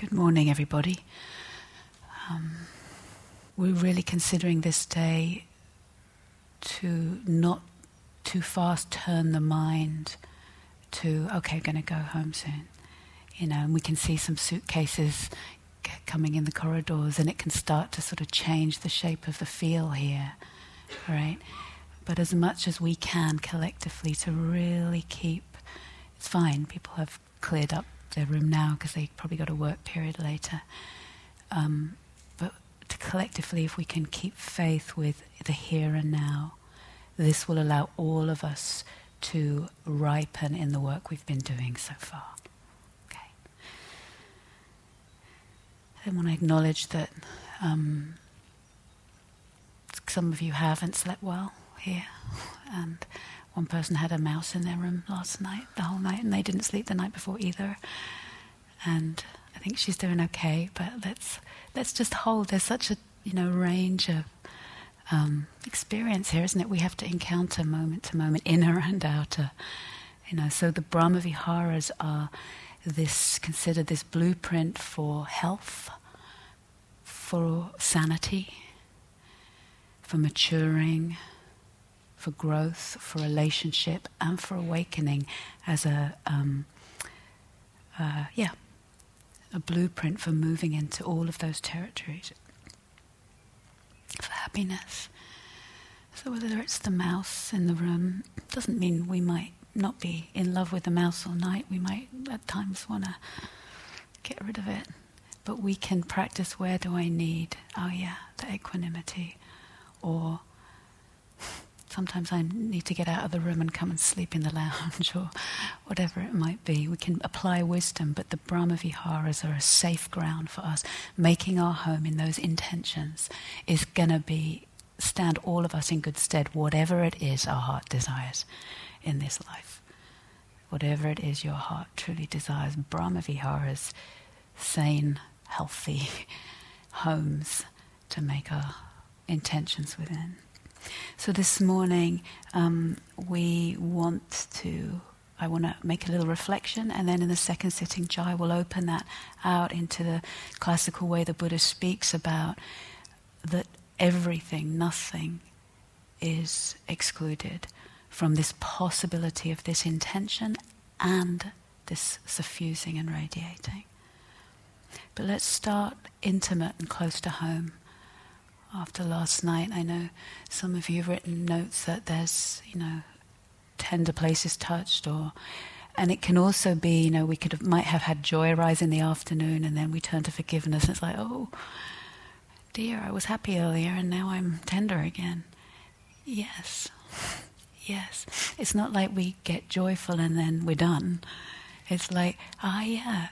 Good morning, everybody. Um, we're really considering this day to not too fast turn the mind to, okay, I'm going to go home soon. You know, and we can see some suitcases c- coming in the corridors, and it can start to sort of change the shape of the feel here, right? But as much as we can collectively to really keep, it's fine, people have cleared up their room now because they probably got a work period later. Um, but collectively, if we can keep faith with the here and now, this will allow all of us to ripen in the work we've been doing so far. Okay. I want to acknowledge that um, some of you haven't slept well here, and one person had a mouse in their room last night, the whole night, and they didn't sleep the night before either. And I think she's doing okay, but let's let's just hold. There's such a you know range of um, experience here, isn't it? We have to encounter moment to moment, inner and outer. You know, so the Brahma Viharas are this considered this blueprint for health, for sanity, for maturing, for growth, for relationship, and for awakening as a, um, uh, yeah, a blueprint for moving into all of those territories. For happiness. So whether it's the mouse in the room, doesn't mean we might not be in love with the mouse all night. We might at times want to get rid of it. But we can practice where do I need, oh yeah, the equanimity, or sometimes I need to get out of the room and come and sleep in the lounge or whatever it might be. We can apply wisdom, but the Brahma Viharas are a safe ground for us. Making our home in those intentions is going to be stand all of us in good stead, whatever it is our heart desires in this life. Whatever it is your heart truly desires, Brahma Viharas, sane, healthy homes to make our intentions within. So this morning um, we want to. I want to make a little reflection, and then in the second sitting, Jai will open that out into the classical way the Buddha speaks about that everything, nothing, is excluded from this possibility of this intention and this suffusing and radiating. But let's start intimate and close to home after last night. I know some of you have written notes that there's, you know, tender places touched, or, and it can also be, you know, we could have, might have had joy arise in the afternoon, and then we turn to forgiveness. And it's like, oh, dear, I was happy earlier, and now I'm tender again. Yes, yes. It's not like we get joyful and then we're done. It's like, ah, yeah,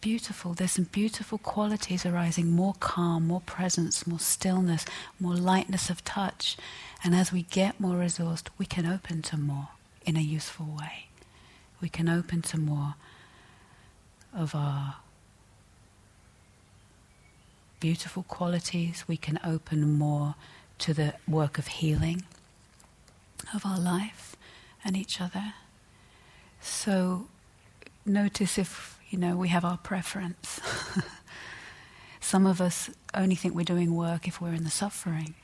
beautiful. There's some beautiful qualities arising more calm, more presence, more stillness, more lightness of touch. And as we get more resourced, we can open to more in a useful way. We can open to more of our beautiful qualities. We can open more to the work of healing of our life and each other. So notice if you know, we have our preference. Some of us only think we're doing work if we're in the suffering.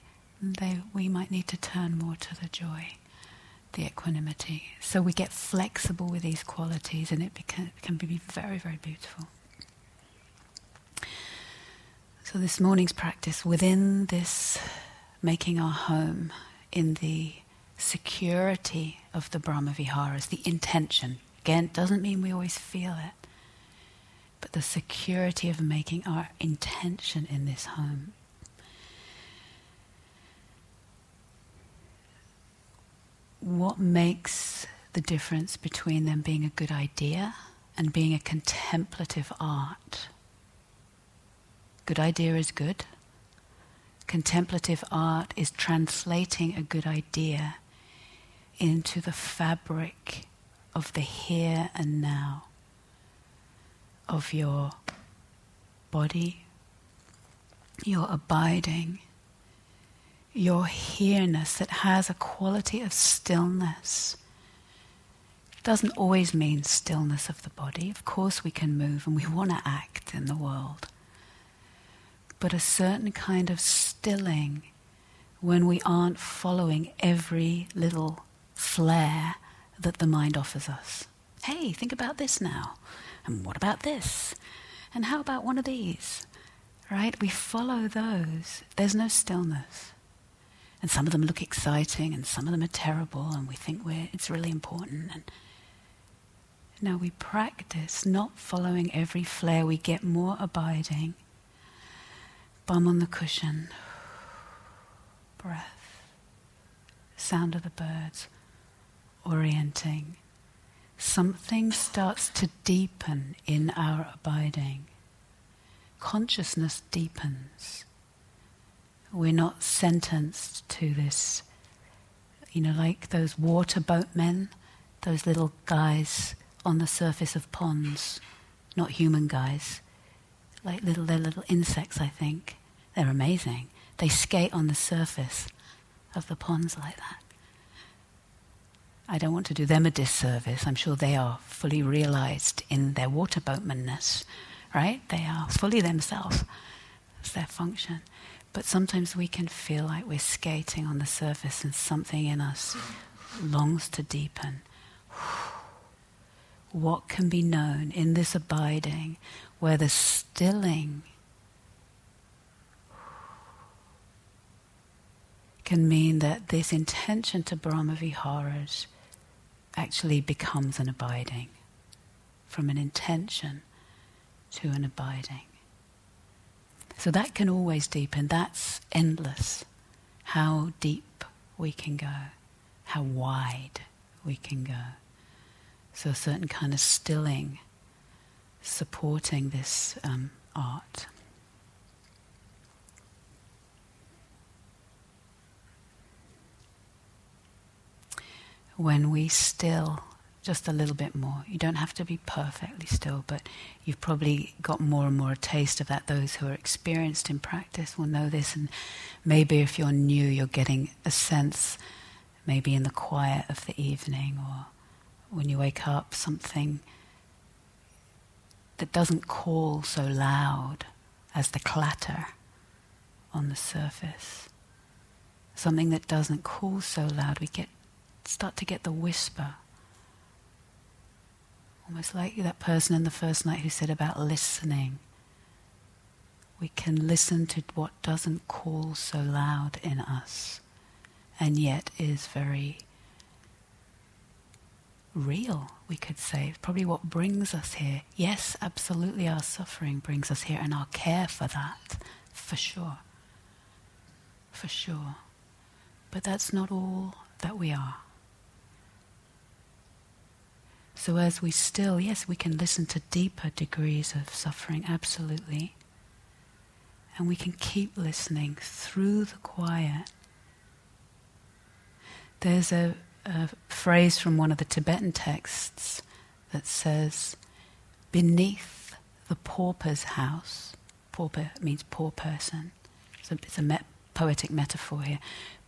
They, we might need to turn more to the joy, the equanimity. So we get flexible with these qualities and it beca- can be very, very beautiful. So, this morning's practice within this making our home in the security of the Brahma Viharas, the intention. Again, it doesn't mean we always feel it but the security of making our intention in this home. What makes the difference between them being a good idea and being a contemplative art? Good idea is good. Contemplative art is translating a good idea into the fabric of the here and now of your body, your abiding, your here-ness that has a quality of stillness doesn't always mean stillness of the body. Of course, we can move and we want to act in the world. But a certain kind of stilling when we aren't following every little flare that the mind offers us. Hey, think about this now. And what about this? And how about one of these? Right? We follow those. There's no stillness. And some of them look exciting and some of them are terrible and we think we're, it's really important. And now we practice not following every flare. We get more abiding. Bum on the cushion. Breath. Sound of the birds. Orienting. Something starts to deepen in our abiding. Consciousness deepens. We're not sentenced to this, you know, like those water boatmen, those little guys on the surface of ponds, not human guys, like little, they're little insects, I think. They're amazing. They skate on the surface of the ponds like that. I don't want to do them a disservice. I'm sure they are fully realized in their water boatmanness, right? They are fully themselves. It's their function. But sometimes we can feel like we're skating on the surface and something in us longs to deepen what can be known in this abiding, where the stilling can mean that this intention to Brahma Viharas actually becomes an abiding, from an intention to an abiding. So that can always deepen, that's endless. How deep we can go, how wide we can go. So, a certain kind of stilling supporting this um, art. When we still just a little bit more, you don't have to be perfectly still, but you've probably got more and more a taste of that. Those who are experienced in practice will know this, and maybe if you're new, you're getting a sense, maybe in the quiet of the evening or when you wake up, something that doesn't call so loud as the clatter on the surface. Something that doesn't call so loud, we get start to get the whisper. Almost like that person in the first night who said about listening. We can listen to what doesn't call so loud in us and yet is very real, we could say. Probably what brings us here. Yes, absolutely, our suffering brings us here, and our care for that, for sure. For sure. But that's not all that we are. So, as we still, yes, we can listen to deeper degrees of suffering, absolutely. And we can keep listening through the quiet. There's a a phrase from one of the Tibetan texts that says, beneath the pauper's house, pauper means poor person, so it's a met- poetic metaphor here.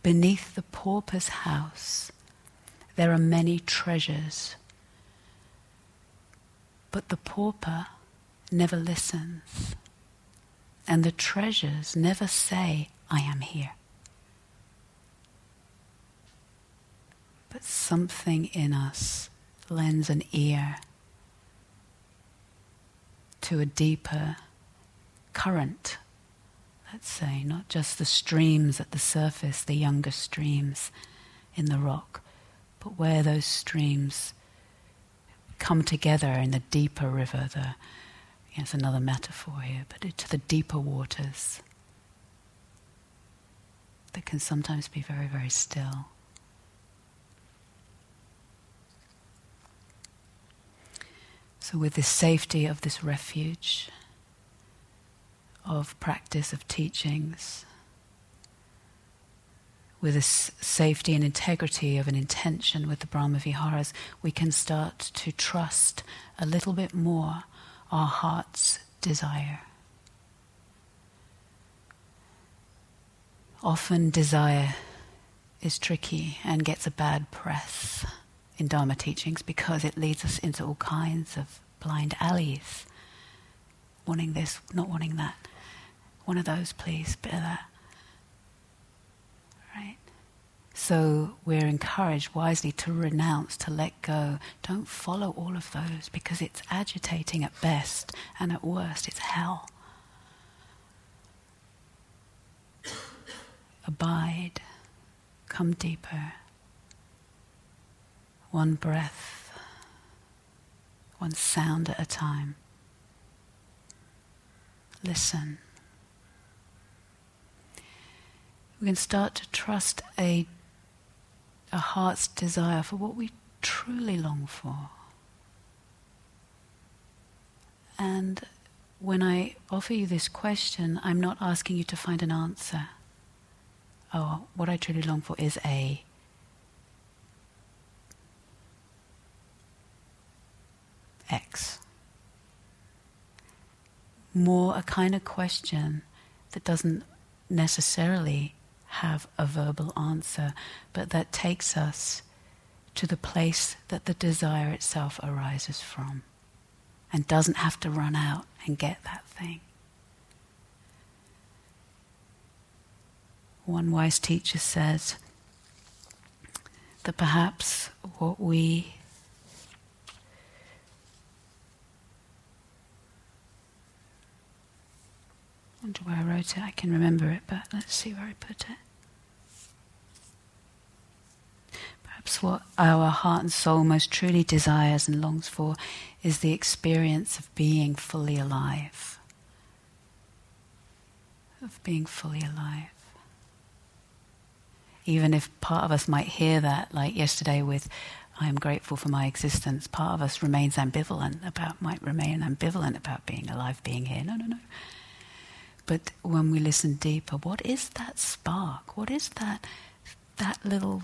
Beneath the pauper's house, there are many treasures, but the pauper never listens, and the treasures never say, I am here. but something in us lends an ear to a deeper current, let's say, not just the streams at the surface, the younger streams in the rock, but where those streams come together in the deeper river, the it's another metaphor here, but to the deeper waters that can sometimes be very, very still. So, with this safety of this refuge, of practice, of teachings, with this safety and integrity of an intention with the Brahma Viharas, we can start to trust a little bit more our heart's desire. Often, desire is tricky and gets a bad press in Dharma teachings because it leads us into all kinds of blind alleys. Wanting this, not wanting that. One of those, please, bit of that. Right? So we're encouraged wisely to renounce, to let go. Don't follow all of those because it's agitating at best and at worst it's hell. Abide, come deeper. One breath, one sound at a time. Listen. We can start to trust a a heart's desire for what we truly long for. And when I offer you this question, I'm not asking you to find an answer. Oh, what I truly long for is a X. More a kind of question that doesn't necessarily have a verbal answer, but that takes us to the place that the desire itself arises from and doesn't have to run out and get that thing. One wise teacher says that perhaps what we wonder where I wrote it. I can remember it, but let's see where I put it. Perhaps what our heart and soul most truly desires and longs for is the experience of being fully alive. Of being fully alive. Even if part of us might hear that, like yesterday with, I am grateful for my existence, part of us remains ambivalent about, might remain ambivalent about being alive, being here. No, no, no. But when we listen deeper, what is that spark? What is that, that little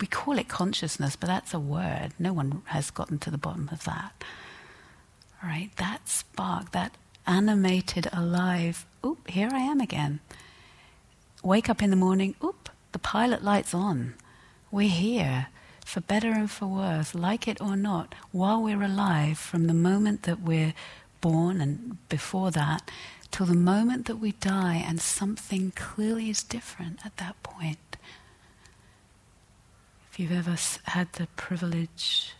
we call it consciousness, but that's a word. No one has gotten to the bottom of that. Right? That spark, that animated, alive, oop, here I am again. Wake up in the morning, oop, the pilot light's on. We're here, for better and for worse, like it or not, while we're alive, from the moment that we're born and before that, till the moment that we die, and something clearly is different at that point. If you've ever had the privilege,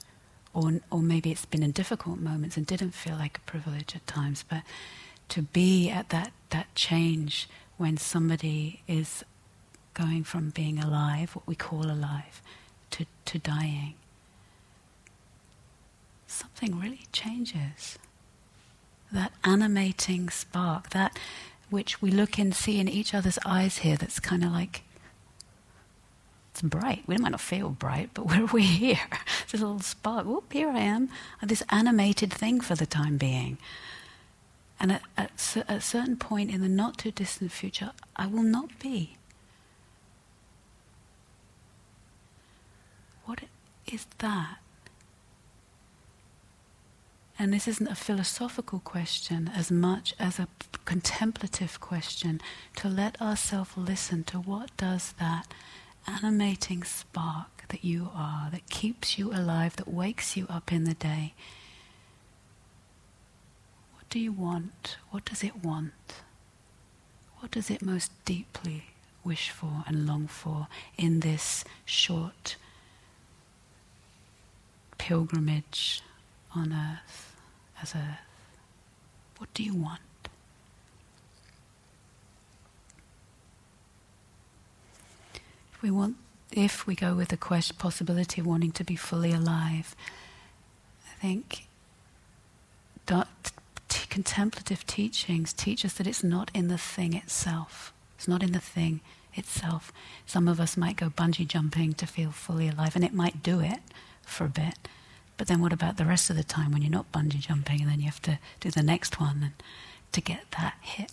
or, or maybe it's been in difficult moments and didn't feel like a privilege at times, but to be at that, that change when somebody is going from being alive, what we call alive, to, to dying, something really changes. That animating spark, that which we look and see in each other's eyes here, that's kind of like it's bright. We might not feel bright, but we're, we're here. There's a little spark. Whoop, here I am. This animated thing for the time being. And at, at a certain point in the not too distant future, I will not be. What is that? And this isn't a philosophical question as much as a contemplative question to let ourselves listen to what does that animating spark that you are, that keeps you alive, that wakes you up in the day. What do you want? What does it want? What does it most deeply wish for and long for in this short pilgrimage on earth as a What do you want? If we want, if we go with the question, possibility of wanting to be fully alive, I think contemplative teachings teach us that it's not in the thing itself. It's not in the thing itself. Some of us might go bungee jumping to feel fully alive, and it might do it for a bit. But then what about the rest of the time when you're not bungee jumping and then you have to do the next one and to get that hit?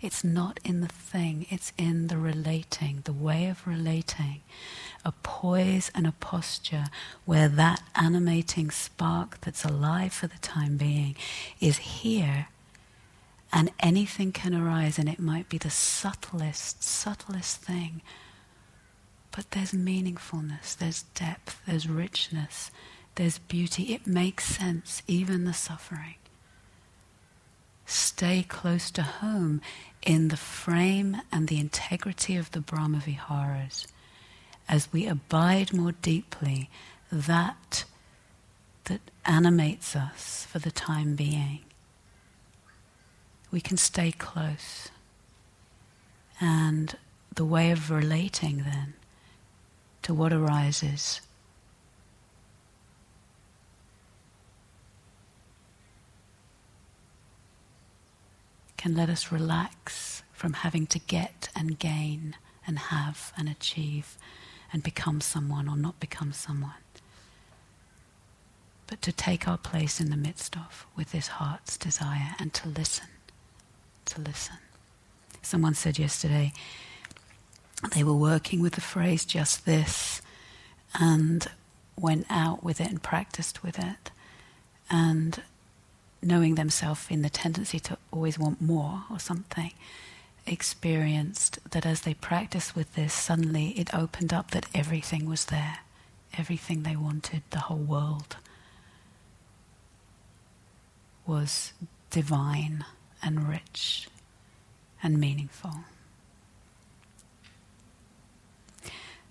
It's not in the thing, it's in the relating, the way of relating. A poise and a posture where that animating spark that's alive for the time being is here and anything can arise and it might be the subtlest, subtlest thing. but there's meaningfulness, there's depth, there's richness, there's beauty. It makes sense, even the suffering. Stay close to home in the frame and the integrity of the Brahmaviharas as we abide more deeply that that animates us for the time being. We can stay close. And the way of relating then to what arises can let us relax from having to get and gain and have and achieve and become someone or not become someone. But to take our place in the midst of with this heart's desire and to listen. To listen. Someone said yesterday they were working with the phrase just this and went out with it and practiced with it. And knowing themselves in the tendency to always want more or something, experienced that as they practiced with this, suddenly it opened up that everything was there, everything they wanted, the whole world was divine and rich and meaningful.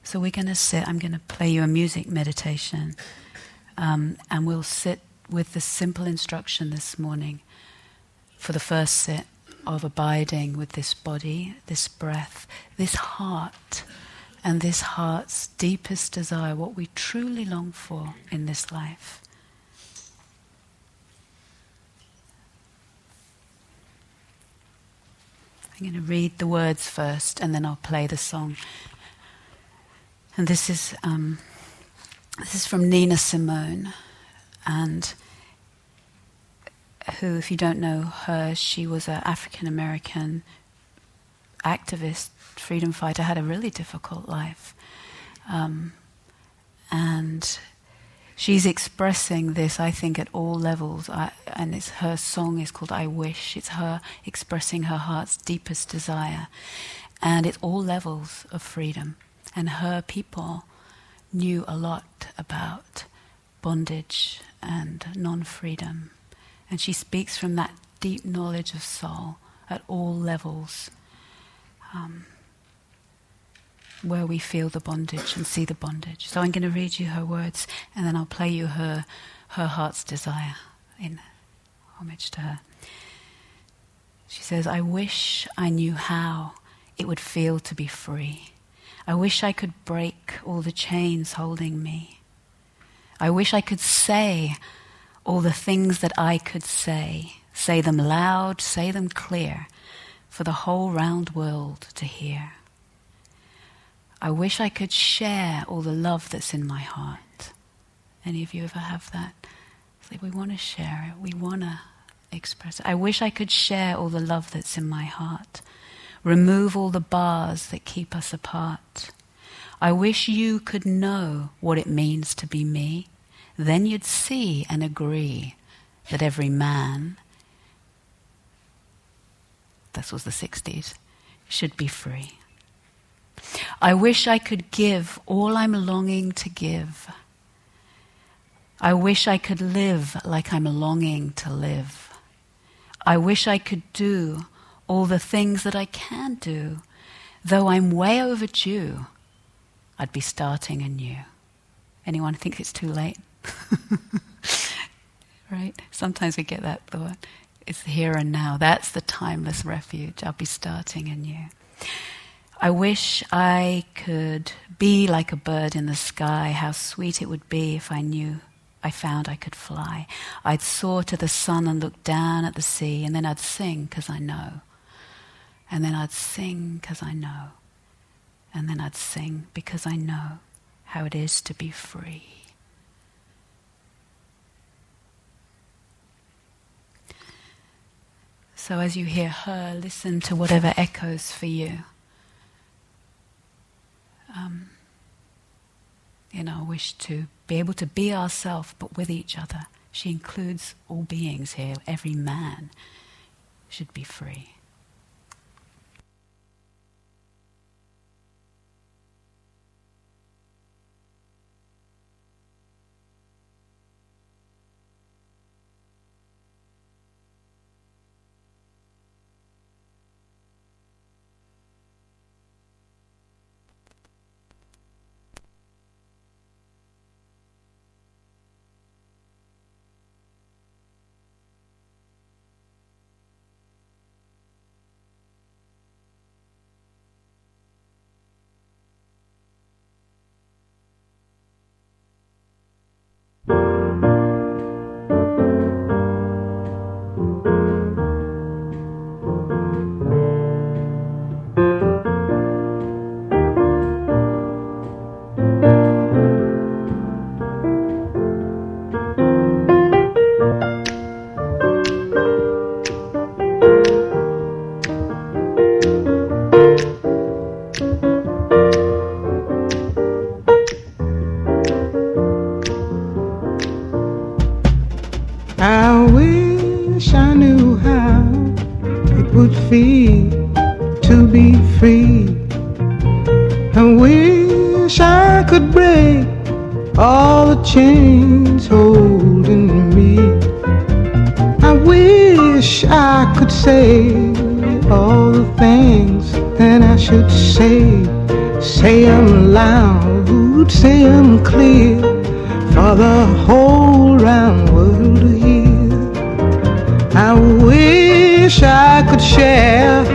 So we're going to sit, I'm going to play you a music meditation, um, and we'll sit with the simple instruction this morning for the first sit of abiding with this body, this breath, this heart, and this heart's deepest desire, what we truly long for in this life. I'm going to read the words first and then I'll play the song. And this is, um, this is from Nina Simone. And who, if you don't know her, she was an African American activist, freedom fighter, had a really difficult life. Um, and she's expressing this, I think, at all levels. I, and it's her song is called "I Wish." It's her expressing her heart's deepest desire, and it's all levels of freedom. And her people knew a lot about bondage and non-freedom and she speaks from that deep knowledge of soul at all levels, um, where we feel the bondage and see the bondage. So I'm going to read you her words, and then I'll play you her her heart's desire in homage to her. She says, "I wish I knew how it would feel to be free. I wish I could break all the chains holding me. I wish I could say." all the things that I could say, say them loud, say them clear, for the whole round world to hear. I wish I could share all the love that's in my heart. Any of you ever have that? Like we want to share it, we want to express it. I wish I could share all the love that's in my heart, remove all the bars that keep us apart. I wish you could know what it means to be me then you'd see and agree that every man, this was the 60s, should be free. I wish I could give all I'm longing to give. I wish I could live like I'm longing to live. I wish I could do all the things that I can do. Though I'm way overdue, I'd be starting anew. Anyone think it's too late? right? Sometimes we get that thought. It's here and now. That's the timeless refuge. I'll be starting anew. I wish I could be like a bird in the sky. How sweet it would be if I knew I found I could fly. I'd soar to the sun and look down at the sea, and then I'd sing because I know. And then I'd sing because I know. And then I'd sing because I know how it is to be free. So as you hear her, listen to whatever echoes for you. Um, in our wish to be able to be ourselves, but with each other. She includes all beings here. Every man should be free. I could share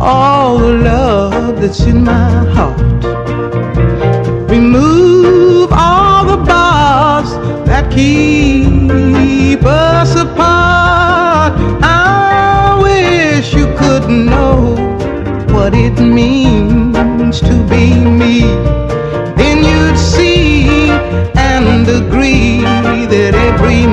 all the love that's in my heart. Remove all the bars that keep us apart. I wish you could know what it means to be me. Then you'd see and agree that every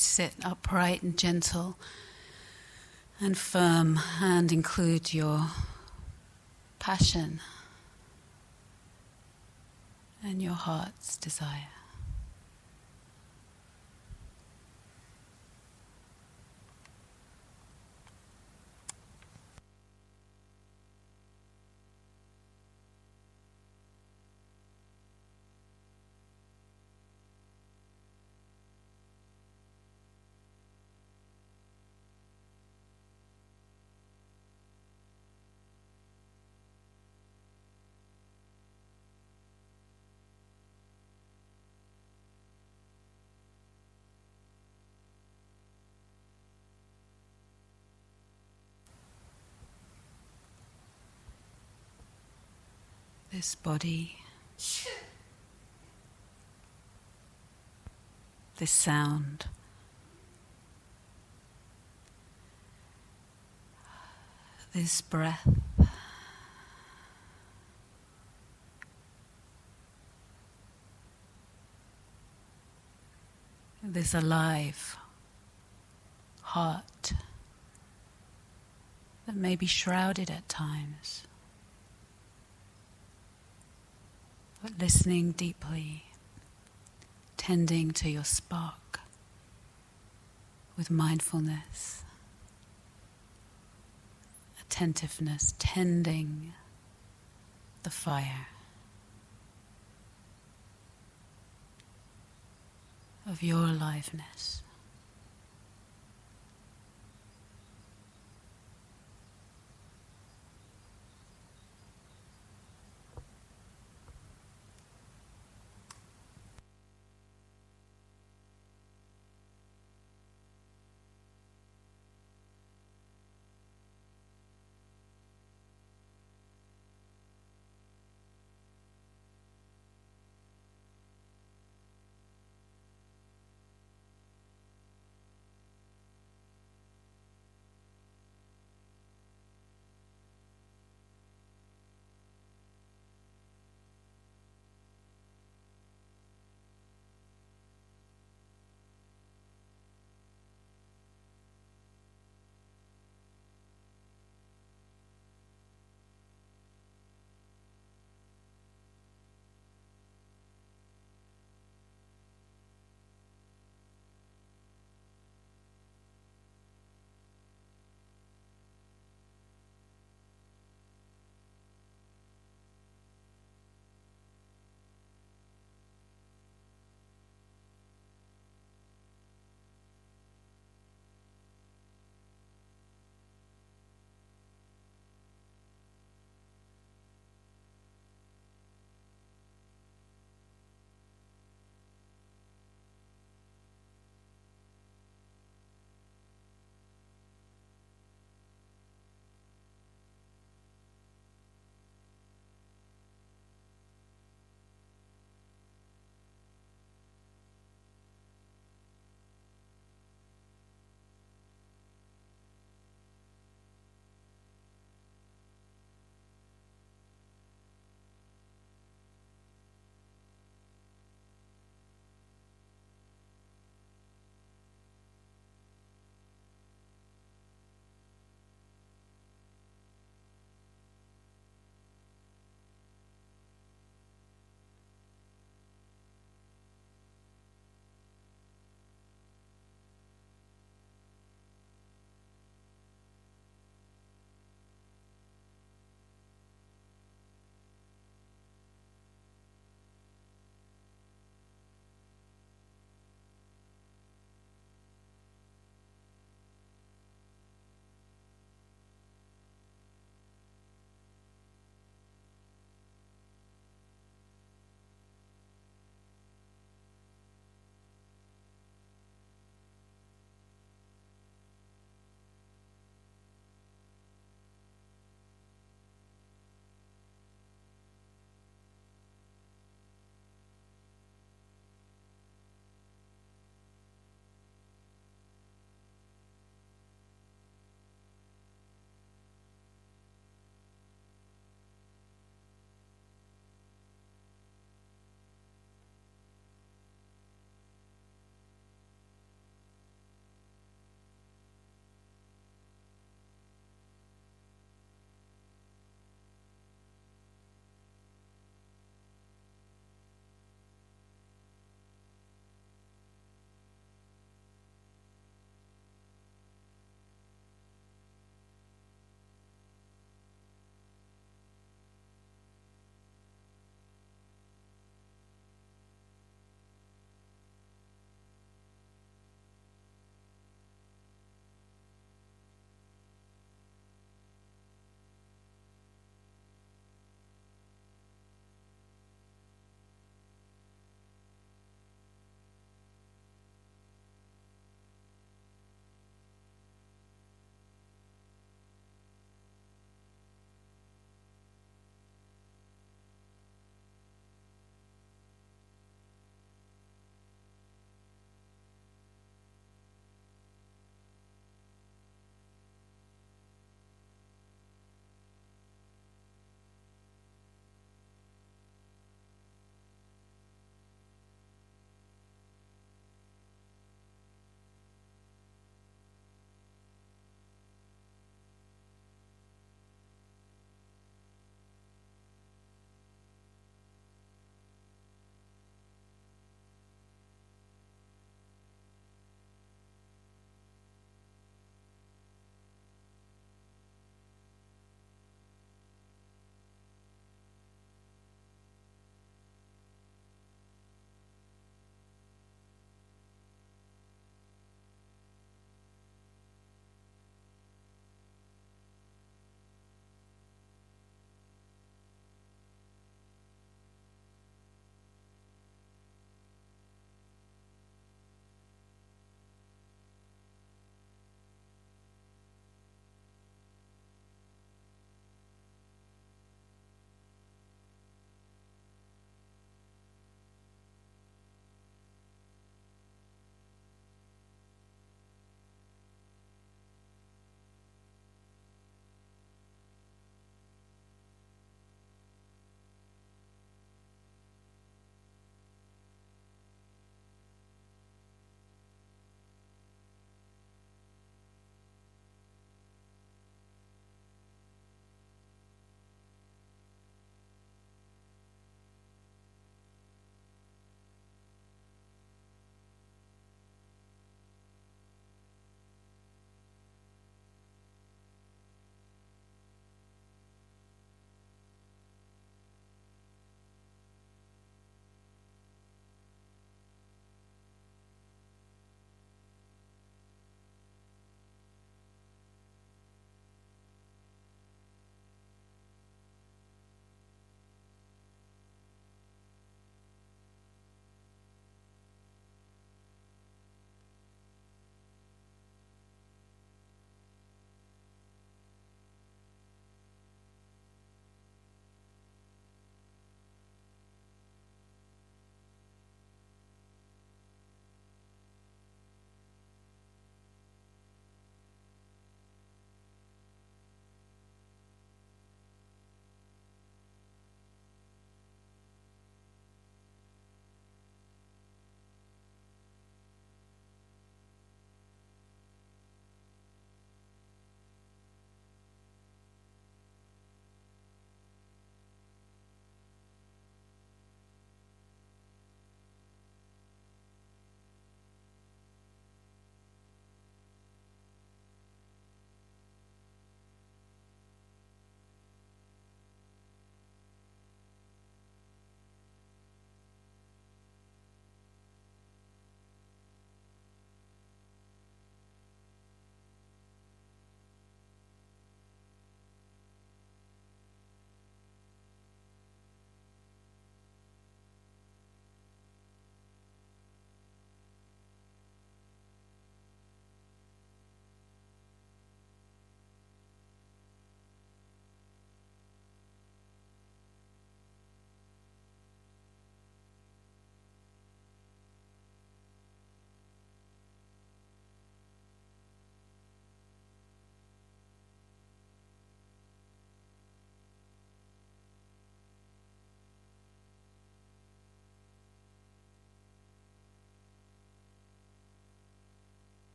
sit upright and gentle and firm and include your passion and your heart's desire. this body, this sound. This breath. this alive heart that may be shrouded at times. but listening deeply, tending to your spark with mindfulness, attentiveness, tending the fire of your aliveness.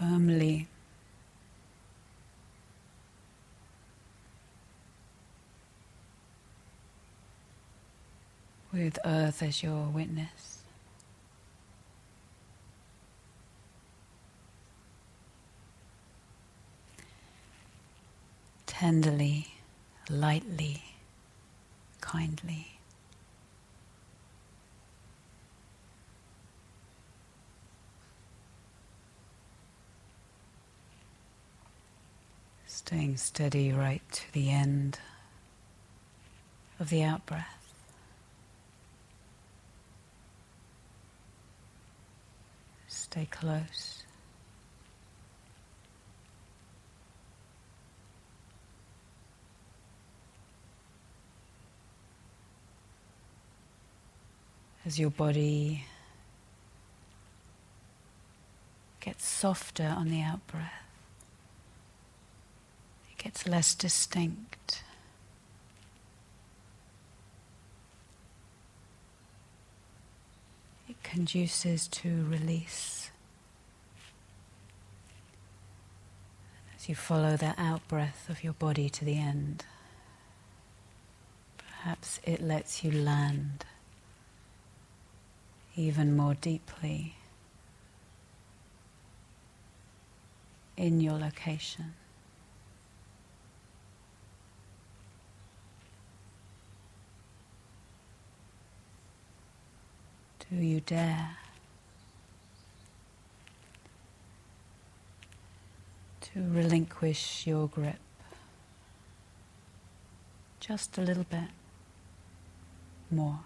Firmly. With earth as your witness. Tenderly, lightly, kindly. Staying steady right to the end of the out breath. Stay close. As your body gets softer on the out breath gets less distinct. It conduces to release. As you follow the out breath of your body to the end, perhaps it lets you land even more deeply in your location. Do you dare to relinquish your grip just a little bit more?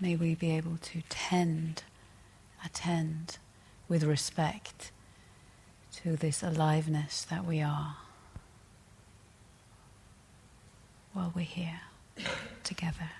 May we be able to tend, attend with respect to this aliveness that we are while we're here together.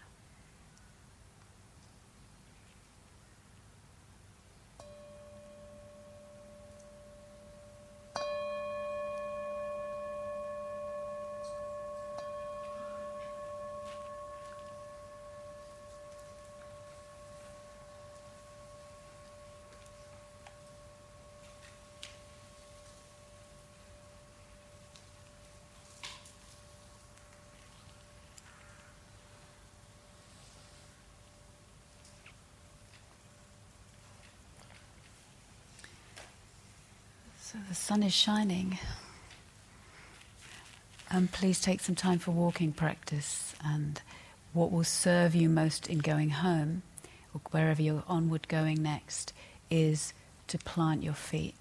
So the sun is shining. And please take some time for walking practice and what will serve you most in going home or wherever you're onward going next is to plant your feet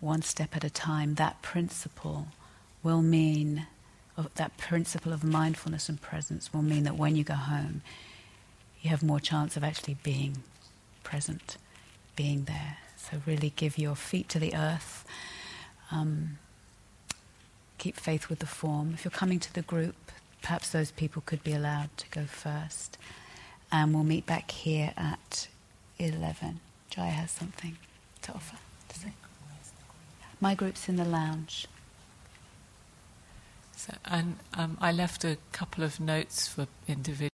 one step at a time. That principle will mean, that principle of mindfulness and presence will mean that when you go home, you have more chance of actually being present, being there. So, really give your feet to the earth. Um, keep faith with the form. If you're coming to the group, perhaps those people could be allowed to go first. And we'll meet back here at 11. Jai has something to offer. To say. My group's in the lounge. So, and um, I left a couple of notes for individuals.